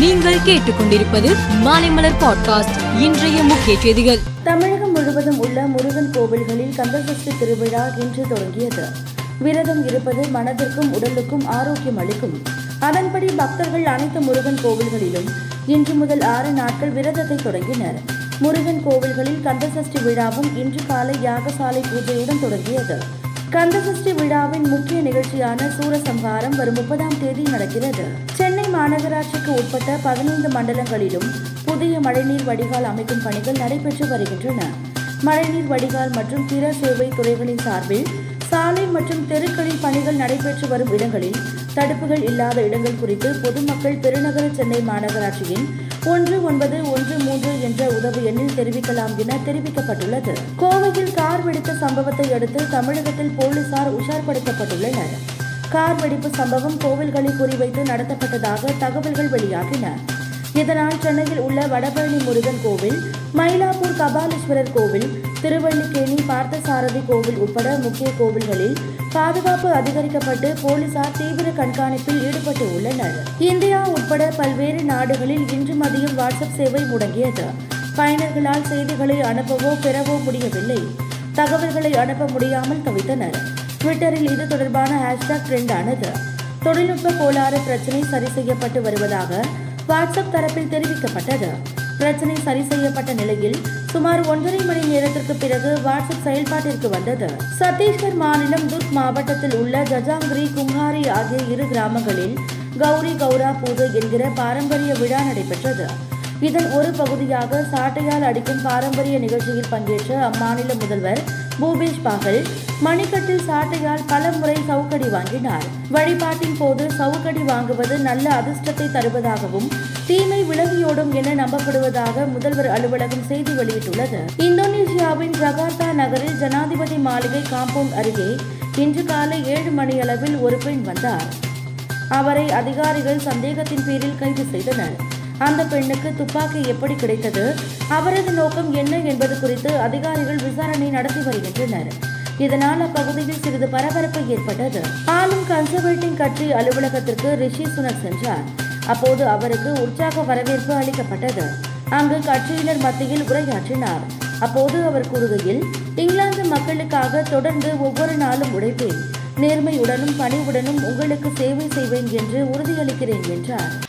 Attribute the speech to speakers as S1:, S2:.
S1: நீங்கள் கேட்டுக்கொண்டிருப்பது மாலைமலர் பாட்காஸ்ட் இன்றைய முக்கிய செய்திகள்.
S2: தமிழகம் முழுவதும் உள்ள முருகன் கோவில்களில் கந்தசஷ்டி திருவிழா இன்று தொடங்கியது. விரதம் இருப்பது மனதிற்கும் உடலுக்கும் ஆரோக்கியம் அளிக்கும். அதன்படி பக்தர்கள் அனைத்து முருகன் கோவில்களிலும் இன்று முதல் ஆறு நாட்கள் விரதத்தை தொடங்கினர். முருகன் கோவில்களில் கந்தசஷ்டி விழாவும் இன்று காலை யாகசாலை பூஜையுடன் தொடங்கியது. கந்தசஷ்டி விழாவின் முக்கிய நிகழ்ச்சியான சூரசம்ஹாரம் வரும் முப்பதாம் தேதி நடக்கிறது. சென்னை மாநகராட்சிக்கு உட்பட்ட பதினைந்து மண்டலங்களிலும் புதிய மழைநீர் வடிகால் அமைக்கும் பணிகள் நடைபெற்று வருகின்றன. மழைநீர் வடிகால் மற்றும் பிற சேவை துறைகளின் சார்பில் சாலை மற்றும் தெருக்களில் பணிகள் நடைபெற்று வரும் இடங்களில் தடுப்புகள் இல்லாத இடங்கள் குறித்து பொதுமக்கள் பெருநகர சென்னை மாநகராட்சியின் ஒன்று ஒன்பது ஒன்று மூன்று என்ற உதவி எண்ணில் தெரிவிக்கலாம் என தெரிவிக்கப்பட்டுள்ளது. கோவையில் கார் வெடித்த சம்பவத்தை அடுத்து தமிழகத்தில் போலீசார் உஷார்படுத்தப்பட்டுள்ளனர். கார் வெடிப்பு சம்பவம் கோவில்களை குறிவைத்து நடத்தப்பட்டதாக தகவல்கள் வெளியாகின. இதனால் சென்னையில் உள்ள வடபழனி முருகன் கோவில் மயிலாப்பூர் கபாலீஸ்வரர் கோவில் திருவள்ளிக்கேணி பார்த்தசாரதி கோவில் உட்பட முக்கிய கோவில்களில் பாதுகாப்பு அதிகரிக்கப்பட்டு போலீசார் தீவிர கண்காணிப்பில் ஈடுபட்டு உள்ளனர். இந்தியா உட்பட பல்வேறு நாடுகளில் இன்று மதியம் வாட்ஸ்அப் சேவை முடங்கியது. பயனர்களால் செய்திகளை அனுப்பவோ பெறவோ முடியவில்லை. தகவல்களை அனுப்ப முடியாமல் தவித்தனர். ட்விட்டரில் இது தொடர்பான ஹேஷ்டாக் ட்ரெண்ட் ஆனது. தொழில்நுட்ப கோளாறு பிரச்சனை சரி செய்யப்பட்டு வருவதாக வாட்ஸ்அப் தரப்பில் தெரிவிக்கப்பட்டது. பிரச்சினை சரி செய்யப்பட்ட நிலையில் சுமார் ஒன்றரை மணி நேரத்திற்கு பிறகு வாட்ஸ்அப் செயல்பாட்டிற்கு வந்தது. சத்தீஸ்கர் மாநிலம் துர்க் மாவட்டத்தில் உள்ள ஜஜாங்கிரி கும்ஹாரி ஆகிய இரு கிராமங்களில் கௌரி கௌரா பூஜை என்கிற பாரம்பரிய விழா நடைபெற்றது. இதன் ஒரு பகுதியாக சாட்டையால் அடிக்கும் பாரம்பரிய நிகழ்ச்சியில் பங்கேற்ற அம்மாநில முதல்வர் பூபேஷ் பாகல் மணிக்கட்டில் சாட்டையால் பல முறை சவுக்கடி வாங்கினார். வழிபாட்டின் போது சவுக்கடி வாங்குவது நல்ல அதிர்ஷ்டத்தை தருவதாகவும் தீமை விலகியோடும் என நம்பப்படுவதாக முதல்வர் அலுவலகம் செய்தி வெளியிட்டுள்ளது. இந்தோனேஷியாவின் ஜகார்த்தா நகரில் ஜனாதிபதி மாளிகை காம்பவுண்ட் அருகே இன்று காலை ஏழு மணியளவில் ஒரு பெண் வந்தார். அவரை அதிகாரிகள் சந்தேகத்தின் பேரில் கைது செய்தனர். அந்த பெண்ணுக்கு துப்பாக்கி எப்படி கிடைத்தது? அவரது நோக்கம் என்ன என்பது குறித்து அதிகாரிகள் விசாரணை நடத்தி வருகின்றனர். இதனால் அப்பகுதியில் சிறிது பரபரப்பு ஏற்பட்டது. ஆளும் கன்சர்வேட்டிவ் கட்சி அலுவலகத்திற்கு ரிஷி சுனக் சென்றார். அப்போது அவருக்கு உற்சாக வரவேற்பு அளிக்கப்பட்டது. அங்கு கட்சியினர் மத்தியில் உரையாற்றினார். அப்போது அவர் கூறுகையில் இங்கிலாந்து மக்களுக்காக தொடர்ந்து ஒவ்வொரு நாளும் உழைப்பேன். நேர்மையுடனும் பணிவுடனும் உங்களுக்கு சேவை செய்வேன் என்று உறுதியளிக்கிறேன் என்றார்.